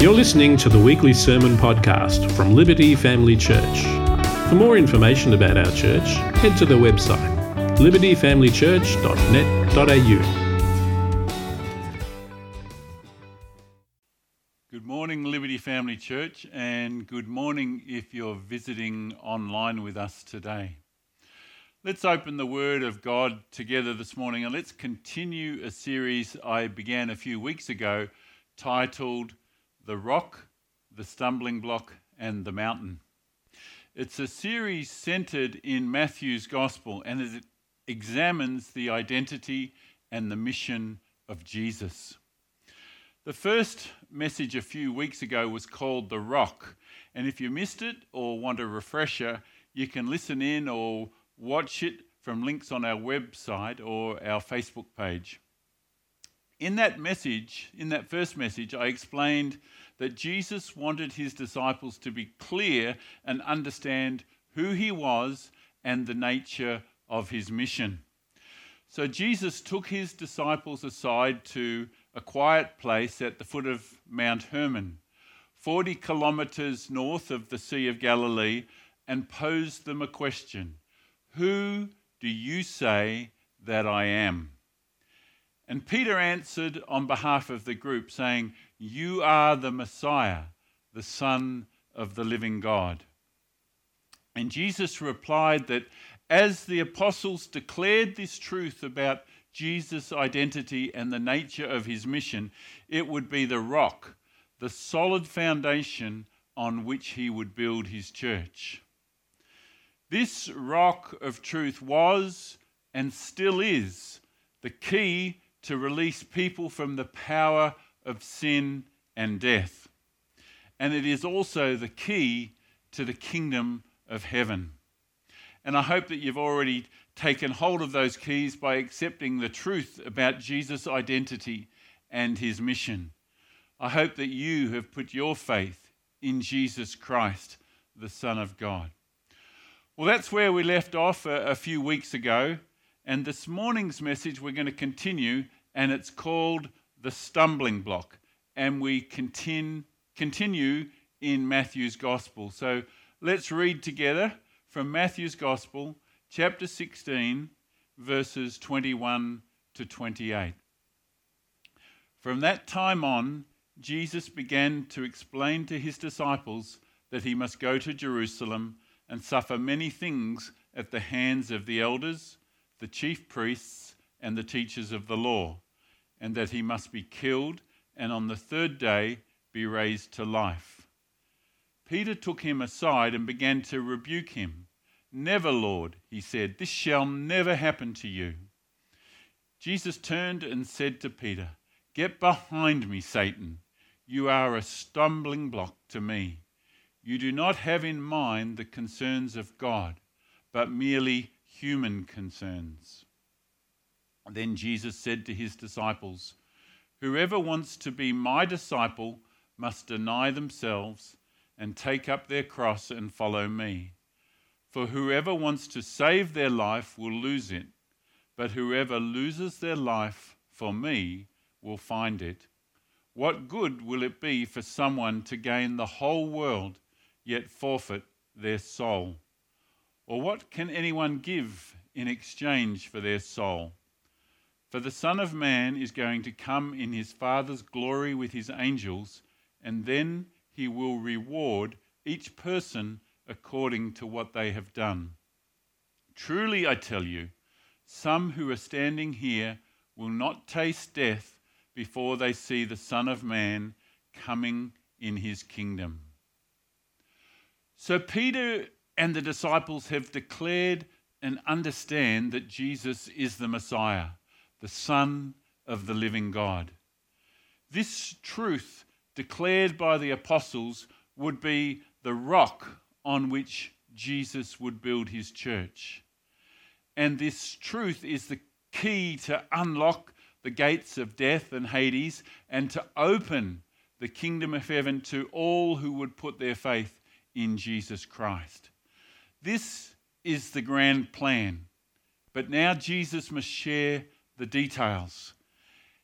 You're listening to the weekly sermon podcast from Liberty Family Church. For more information about our church, head to the website libertyfamilychurch.net.au. Good morning, Liberty Family Church, and good morning if you're visiting online with us today. Let's open the Word of God together this morning and let's continue a series I began a few weeks ago titled the rock, the stumbling block, and the mountain. It's a series centered in Matthew's Gospel and it examines the identity and the mission of Jesus. The first message a few weeks ago was called The Rock. And if you missed it or want a refresher, you can listen in or watch it from links on our website or our Facebook page. In that message, in that first message, I explained that Jesus wanted his disciples to be clear and understand who he was and the nature of his mission. So Jesus took his disciples aside to a quiet place at the foot of Mount Hermon, 40 kilometers north of the Sea of Galilee, and posed them a question Who do you say that I am? And Peter answered on behalf of the group, saying, You are the Messiah, the Son of the living God. And Jesus replied that as the apostles declared this truth about Jesus' identity and the nature of his mission, it would be the rock, the solid foundation on which he would build his church. This rock of truth was and still is the key to release people from the power of sin and death. And it is also the key to the kingdom of heaven. And I hope that you've already taken hold of those keys by accepting the truth about Jesus' identity and his mission. I hope that you have put your faith in Jesus Christ, the Son of God. Well, that's where we left off a, a few weeks ago. And this morning's message, we're going to continue, and it's called The Stumbling Block. And we continue, in Matthew's Gospel. So let's read together from Matthew's Gospel, chapter 16, verses 21 to 28. From that time on, Jesus began to explain to his disciples that he must go to Jerusalem and suffer many things at the hands of the elders the chief priests and the teachers of the law, and that he must be killed and on the third day be raised to life. Peter took him aside and began to rebuke him. Never, Lord, he said, this shall never happen to you. Jesus turned and said to Peter, Get behind me, Satan. You are a stumbling block to me. You do not have in mind the concerns of God, but merely human concerns. Then Jesus said to his disciples, Whoever wants to be my disciple must deny themselves and take up their cross and follow me. For whoever wants to save their life will lose it, but whoever loses their life for me will find it. What good will it be for someone to gain the whole world yet forfeit their soul? Or what can anyone give in exchange for their soul? For the Son of Man is going to come in his Father's glory with his angels, and then he will reward each person according to what they have done. Truly, I tell you, some who are standing here will not taste death before they see the Son of Man coming in his kingdom. So, Peter and the disciples have declared and understand that Jesus is the Messiah, the Son of the living God. This truth, declared by the apostles, would be the rock on which Jesus would build his church. And this truth is the key to unlock the gates of death and Hades and to open the kingdom of heaven to all who would put their faith in Jesus Christ. This is the grand plan. But now Jesus must share the details.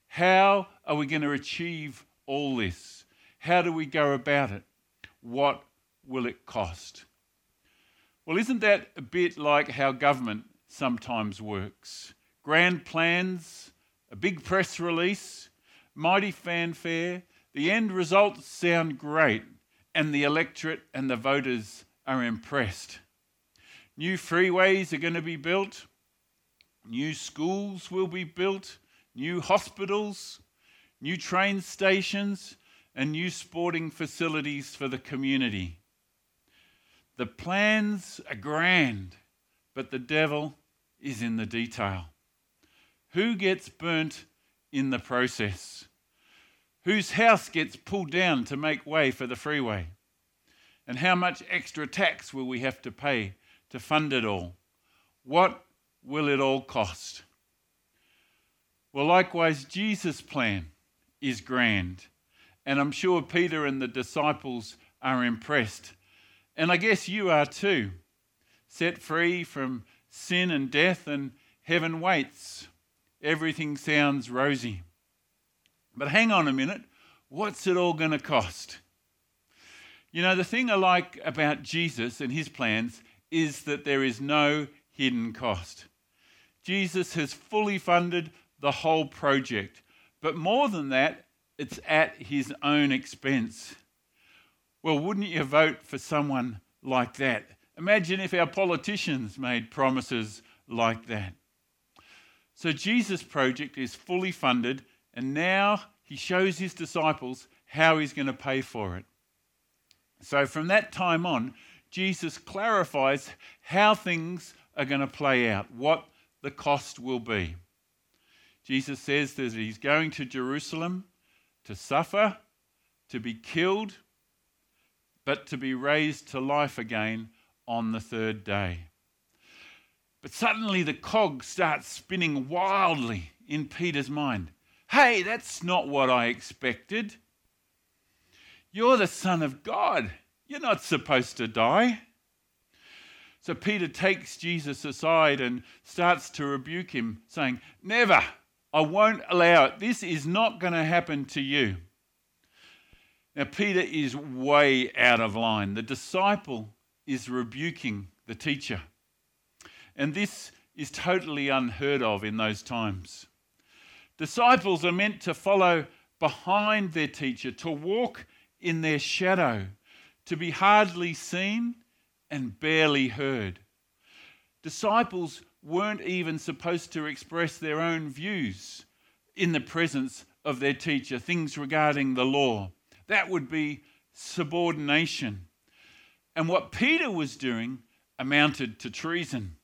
How are we going to achieve all this? How do we go about it? What will it cost? Well, isn't that a bit like how government sometimes works? Grand plans, a big press release, mighty fanfare, the end results sound great, and the electorate and the voters are impressed. New freeways are going to be built, new schools will be built, new hospitals, new train stations, and new sporting facilities for the community. The plans are grand, but the devil is in the detail. Who gets burnt in the process? Whose house gets pulled down to make way for the freeway? And how much extra tax will we have to pay to fund it all? What will it all cost? Well, likewise, Jesus' plan is grand. And I'm sure Peter and the disciples are impressed. And I guess you are too. Set free from sin and death, and heaven waits everything sounds rosy. But hang on a minute, what's it all going to cost? You know, the thing I like about Jesus and his plans is that there is no hidden cost. Jesus has fully funded the whole project, but more than that, it's at his own expense. Well, wouldn't you vote for someone like that? Imagine if our politicians made promises like that. So Jesus' project is fully funded, and now he shows his disciples how he's going to pay for it. So from that time on, Jesus clarifies how things are going to play out, what the cost will be. Jesus says that he's going to Jerusalem to suffer, to be killed, but to be raised to life again on the third day. But suddenly the cog starts spinning wildly in Peter's mind. Hey, that's not what I expected. You're the Son of God. You're not supposed to die. So Peter takes Jesus aside and starts to rebuke him, saying, Never, I won't allow it. This is not going to happen to you. Now, Peter is way out of line. The disciple is rebuking the teacher. And this is totally unheard of in those times. Disciples are meant to follow behind their teacher, to walk in their shadow, to be hardly seen and barely heard. Disciples weren't even supposed to express their own views in the presence of their teacher, things regarding the law. That would be subordination. And what Peter was doing amounted to treason.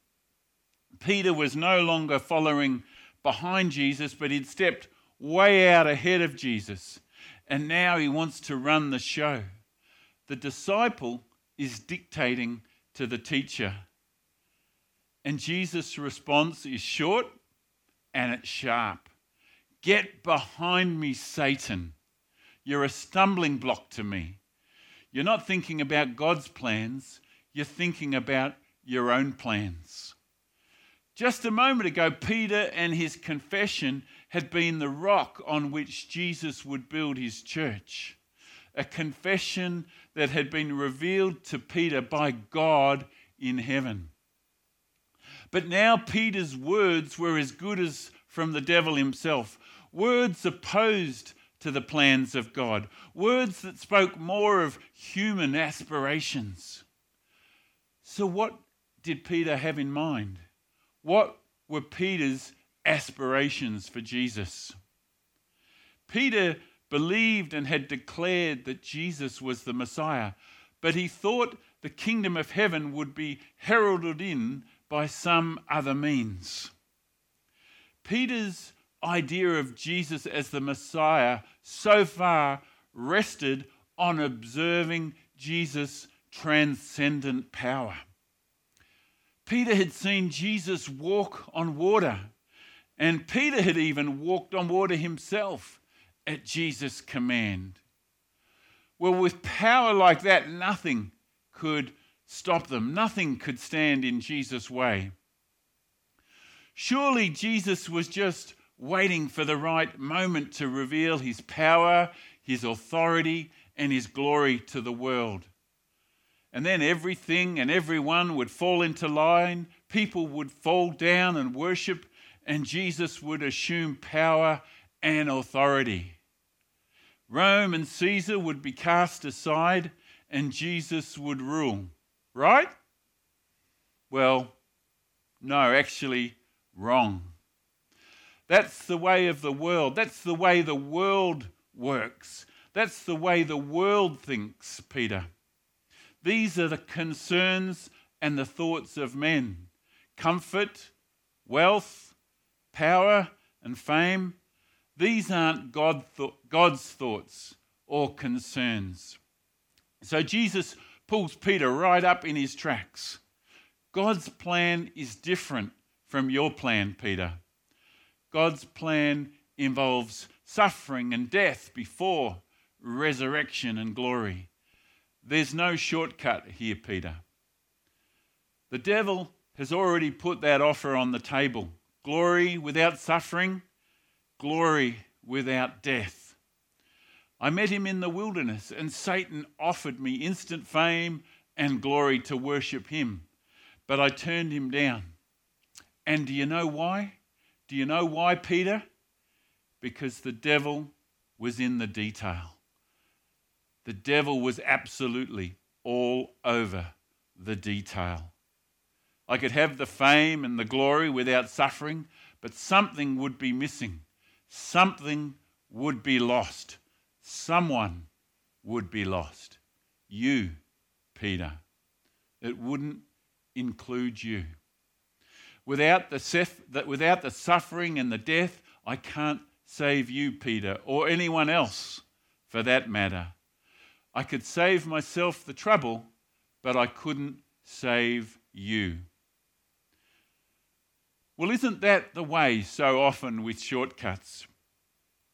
Peter was no longer following behind Jesus, but he'd stepped way out ahead of Jesus. And now he wants to run the show. The disciple is dictating to the teacher. And Jesus' response is short and it's sharp. Get behind me, Satan. You're a stumbling block to me. You're not thinking about God's plans, you're thinking about your own plans. Just a moment ago, Peter and his confession had been the rock on which Jesus would build his church. A confession that had been revealed to Peter by God in heaven. But now Peter's words were as good as from the devil himself, words opposed to the plans of God, words that spoke more of human aspirations. So, what did Peter have in mind? What were Peter's aspirations for Jesus? Peter believed and had declared that Jesus was the Messiah, but he thought the kingdom of heaven would be heralded in by some other means. Peter's idea of Jesus as the Messiah so far rested on observing Jesus' transcendent power. Peter had seen Jesus walk on water, and Peter had even walked on water himself at Jesus' command. Well, with power like that, nothing could stop them, nothing could stand in Jesus' way. Surely Jesus was just waiting for the right moment to reveal his power, his authority, and his glory to the world. And then everything and everyone would fall into line, people would fall down and worship, and Jesus would assume power and authority. Rome and Caesar would be cast aside, and Jesus would rule. Right? Well, no, actually, wrong. That's the way of the world. That's the way the world works. That's the way the world thinks, Peter. These are the concerns and the thoughts of men comfort, wealth, power, and fame. These aren't God th- God's thoughts or concerns. So Jesus pulls Peter right up in his tracks. God's plan is different from your plan, Peter. God's plan involves suffering and death before resurrection and glory. There's no shortcut here, Peter. The devil has already put that offer on the table glory without suffering, glory without death. I met him in the wilderness, and Satan offered me instant fame and glory to worship him, but I turned him down. And do you know why? Do you know why, Peter? Because the devil was in the detail. The devil was absolutely all over the detail. I could have the fame and the glory without suffering, but something would be missing. Something would be lost. Someone would be lost. You, Peter. It wouldn't include you. Without the, without the suffering and the death, I can't save you, Peter, or anyone else for that matter. I could save myself the trouble, but I couldn't save you. Well, isn't that the way so often with shortcuts?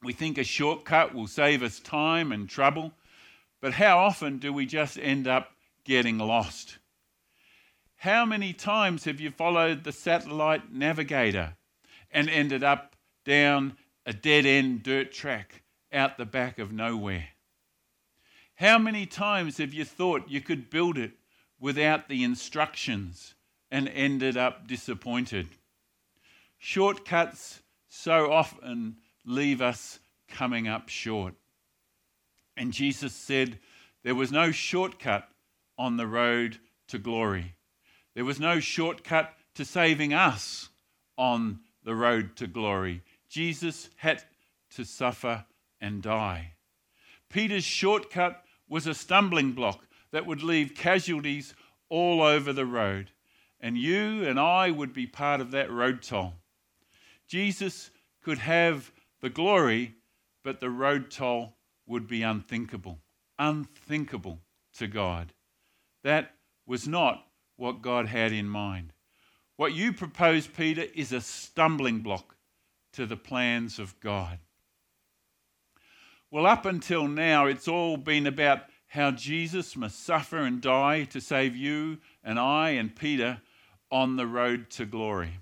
We think a shortcut will save us time and trouble, but how often do we just end up getting lost? How many times have you followed the satellite navigator and ended up down a dead end dirt track out the back of nowhere? How many times have you thought you could build it without the instructions and ended up disappointed? Shortcuts so often leave us coming up short. And Jesus said there was no shortcut on the road to glory. There was no shortcut to saving us on the road to glory. Jesus had to suffer and die. Peter's shortcut was a stumbling block that would leave casualties all over the road. And you and I would be part of that road toll. Jesus could have the glory, but the road toll would be unthinkable. Unthinkable to God. That was not what God had in mind. What you propose, Peter, is a stumbling block to the plans of God. Well, up until now, it's all been about how Jesus must suffer and die to save you and I and Peter on the road to glory.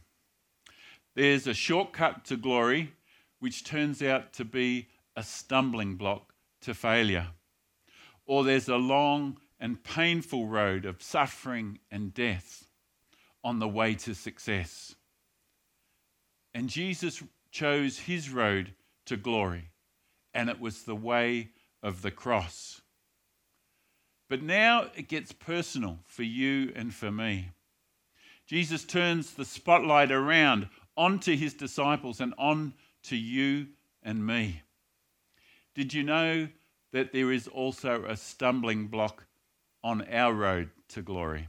There's a shortcut to glory, which turns out to be a stumbling block to failure. Or there's a long and painful road of suffering and death on the way to success. And Jesus chose his road to glory and it was the way of the cross. But now it gets personal for you and for me. Jesus turns the spotlight around onto his disciples and on to you and me. Did you know that there is also a stumbling block on our road to glory?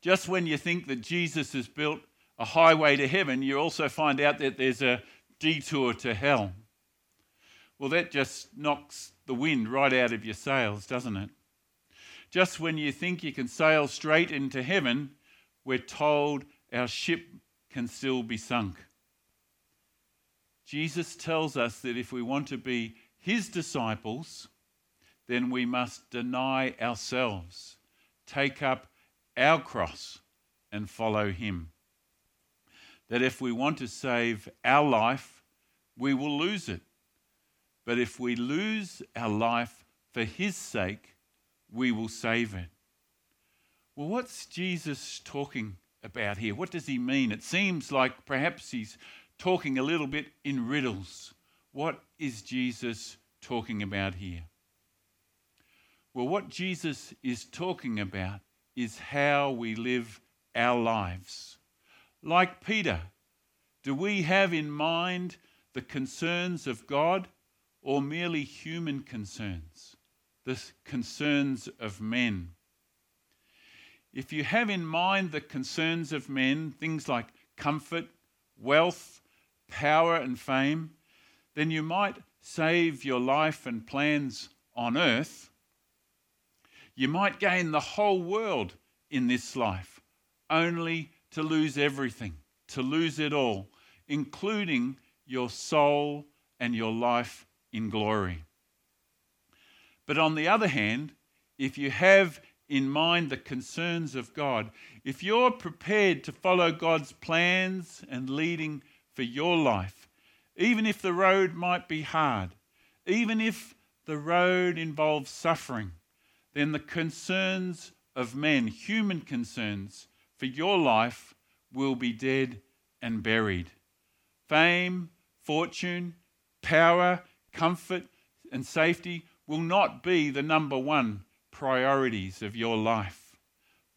Just when you think that Jesus has built a highway to heaven, you also find out that there's a detour to hell. Well, that just knocks the wind right out of your sails, doesn't it? Just when you think you can sail straight into heaven, we're told our ship can still be sunk. Jesus tells us that if we want to be his disciples, then we must deny ourselves, take up our cross, and follow him. That if we want to save our life, we will lose it. But if we lose our life for his sake, we will save it. Well, what's Jesus talking about here? What does he mean? It seems like perhaps he's talking a little bit in riddles. What is Jesus talking about here? Well, what Jesus is talking about is how we live our lives. Like Peter, do we have in mind the concerns of God or merely human concerns, the concerns of men? If you have in mind the concerns of men, things like comfort, wealth, power, and fame, then you might save your life and plans on earth. You might gain the whole world in this life, only to lose everything, to lose it all, including your soul and your life in glory. But on the other hand, if you have in mind the concerns of God, if you're prepared to follow God's plans and leading for your life, even if the road might be hard, even if the road involves suffering, then the concerns of men, human concerns for your life, will be dead and buried. Fame, fortune, power, comfort, and safety will not be the number one priorities of your life.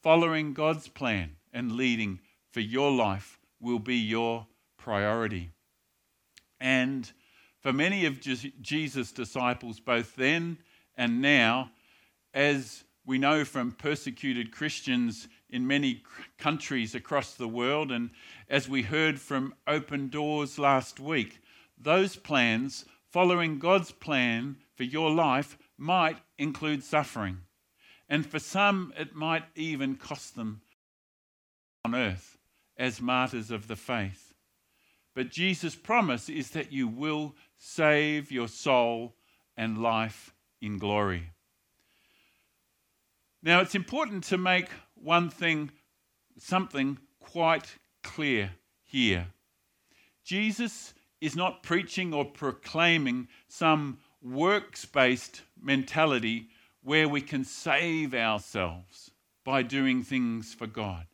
Following God's plan and leading for your life will be your priority. And for many of Jesus' disciples, both then and now, as we know from persecuted Christians in many countries across the world, and as we heard from Open Doors last week, those plans, following God's plan for your life, might include suffering. And for some, it might even cost them on earth as martyrs of the faith. But Jesus' promise is that you will save your soul and life in glory. Now, it's important to make one thing, something quite clear here. Jesus is not preaching or proclaiming some works based mentality where we can save ourselves by doing things for God.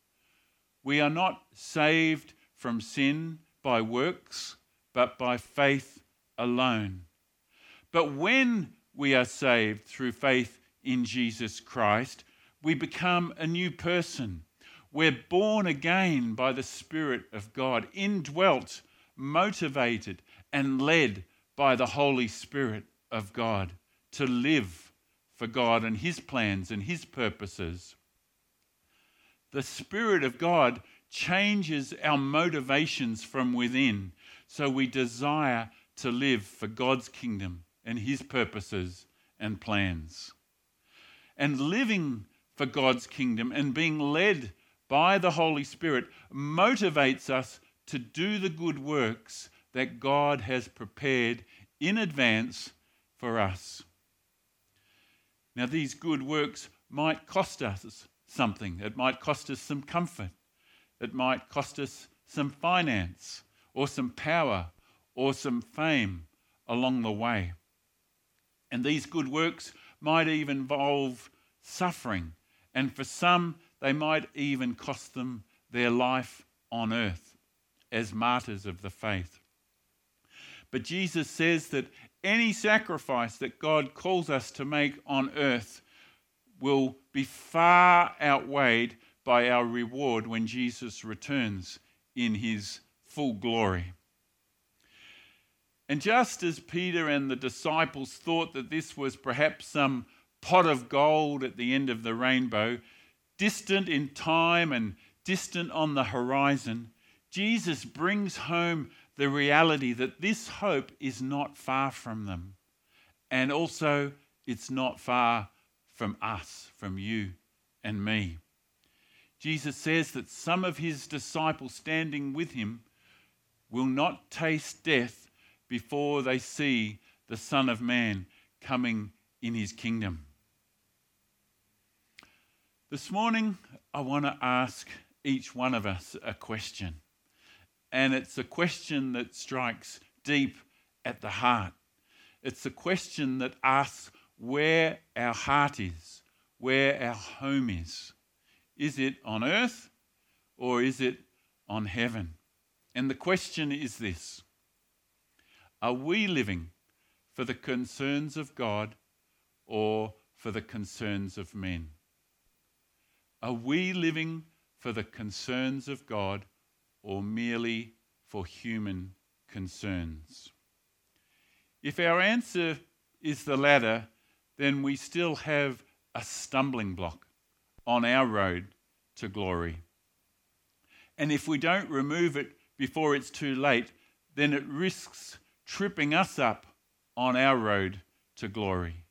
We are not saved from sin by works, but by faith alone. But when we are saved through faith in Jesus Christ, we become a new person. We're born again by the Spirit of God, indwelt, motivated, and led by the Holy Spirit of God to live for God and His plans and His purposes. The Spirit of God changes our motivations from within so we desire to live for God's kingdom and His purposes and plans. And living for God's kingdom and being led by the Holy Spirit motivates us to do the good works that God has prepared in advance for us. Now, these good works might cost us something. It might cost us some comfort. It might cost us some finance or some power or some fame along the way. And these good works might even involve suffering. And for some, they might even cost them their life on earth as martyrs of the faith. But Jesus says that any sacrifice that God calls us to make on earth will be far outweighed by our reward when Jesus returns in his full glory. And just as Peter and the disciples thought that this was perhaps some pot of gold at the end of the rainbow, distant in time and distant on the horizon, Jesus brings home the reality that this hope is not far from them. And also, it's not far from us, from you and me. Jesus says that some of his disciples standing with him will not taste death before they see the Son of Man coming in his kingdom. This morning, I want to ask each one of us a question. And it's a question that strikes deep at the heart. It's a question that asks where our heart is, where our home is. Is it on earth or is it on heaven? And the question is this Are we living for the concerns of God or for the concerns of men? Are we living for the concerns of God or merely for human concerns? If our answer is the latter, then we still have a stumbling block on our road to glory. And if we don't remove it before it's too late, then it risks tripping us up on our road to glory.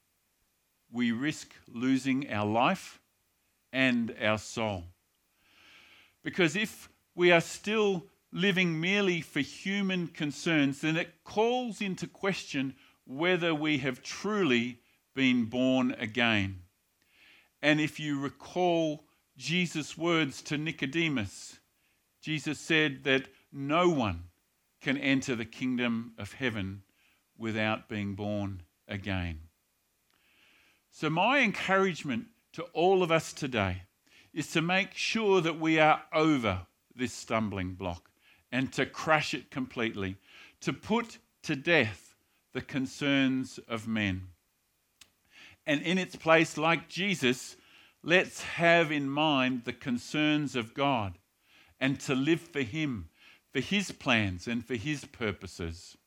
We risk losing our life and our soul. Because if we are still living merely for human concerns, then it calls into question whether we have truly been born again. And if you recall Jesus' words to Nicodemus, Jesus said that no one can enter the kingdom of heaven without being born again. So, my encouragement to all of us today is to make sure that we are over this stumbling block and to crush it completely, to put to death the concerns of men. And in its place, like Jesus, let's have in mind the concerns of God and to live for Him, for His plans and for His purposes.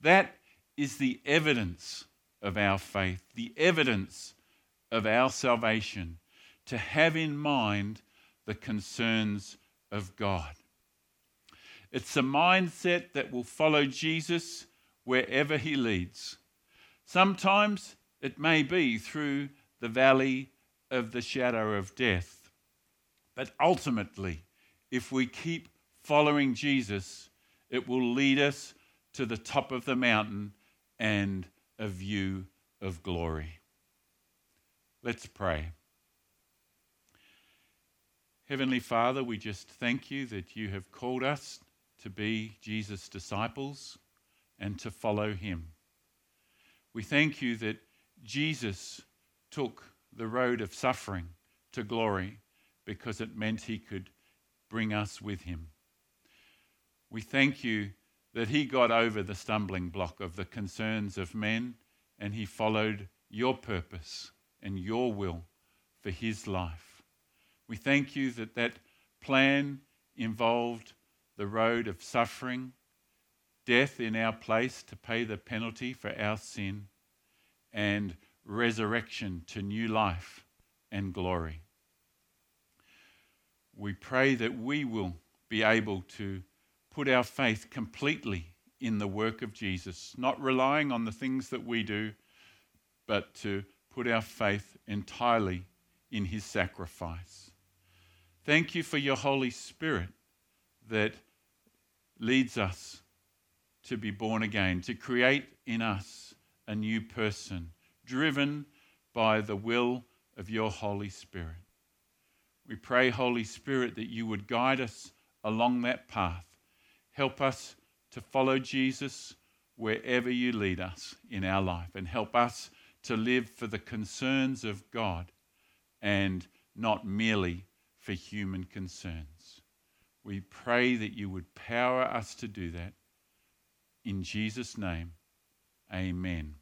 That is the evidence of our faith, the evidence of our salvation, to have in mind the concerns of God. It's a mindset that will follow Jesus wherever he leads. Sometimes it may be through the valley of the shadow of death. But ultimately, if we keep following Jesus, it will lead us to the top of the mountain and a view of glory. Let's pray. Heavenly Father, we just thank you that you have called us to be Jesus' disciples and to follow him. We thank you that Jesus took the road of suffering to glory because it meant he could bring us with him. We thank you that he got over the stumbling block of the concerns of men and he followed your purpose and your will for his life. We thank you that that plan involved the road of suffering, death in our place to pay the penalty for our sin, and resurrection to new life and glory. We pray that we will be able to put our faith completely in the work of Jesus, not relying on the things that we do, but to put our faith entirely in his sacrifice. Thank you for your Holy Spirit that leads us to be born again, to create in us a new person driven by the will of your Holy Spirit. We pray, Holy Spirit, that you would guide us along that path. Help us to follow Jesus wherever you lead us in our life and help us to live for the concerns of God and not merely for human concerns. We pray that you would power us to do that. In Jesus' name, amen.